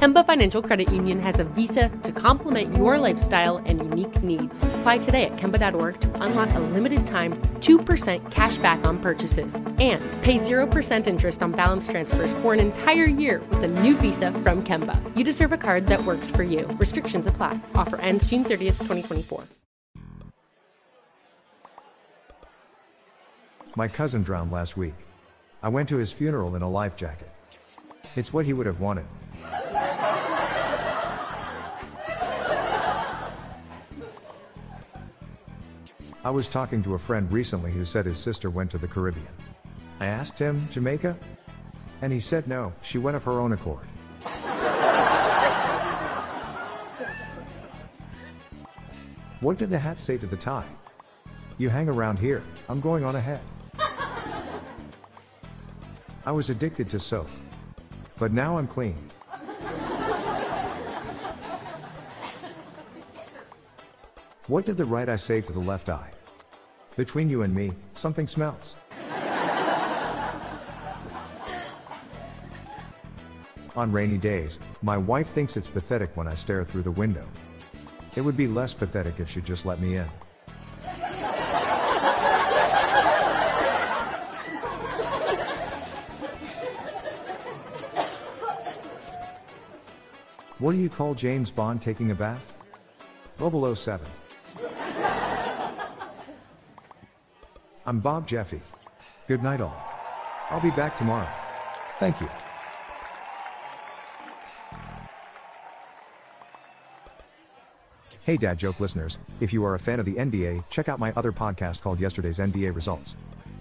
Kemba Financial Credit Union has a visa to complement your lifestyle and unique needs. Apply today at Kemba.org to unlock a limited time 2% cash back on purchases and pay 0% interest on balance transfers for an entire year with a new visa from Kemba. You deserve a card that works for you. Restrictions apply. Offer ends June 30th, 2024. My cousin drowned last week. I went to his funeral in a life jacket. It's what he would have wanted. I was talking to a friend recently who said his sister went to the Caribbean. I asked him, Jamaica? And he said no, she went of her own accord. What did the hat say to the tie? You hang around here, I'm going on ahead. I was addicted to soap. But now I'm clean. What did the right eye say to the left eye? Between you and me, something smells. On rainy days, my wife thinks it's pathetic when I stare through the window. It would be less pathetic if she'd just let me in. What do you call James Bond taking a bath? 007. I'm Bob Jeffy. Good night, all. I'll be back tomorrow. Thank you. Hey, Dad Joke listeners, if you are a fan of the NBA, check out my other podcast called Yesterday's NBA Results.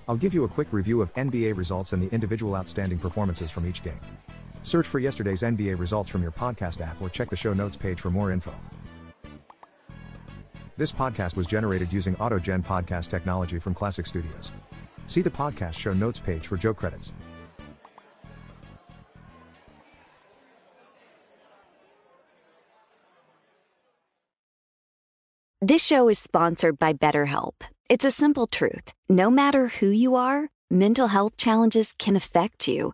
I'll give you a quick review of NBA results and the individual outstanding performances from each game. Search for yesterday's NBA results from your podcast app or check the show notes page for more info. This podcast was generated using AutoGen podcast technology from Classic Studios. See the podcast show notes page for joke credits. This show is sponsored by BetterHelp. It's a simple truth. No matter who you are, mental health challenges can affect you,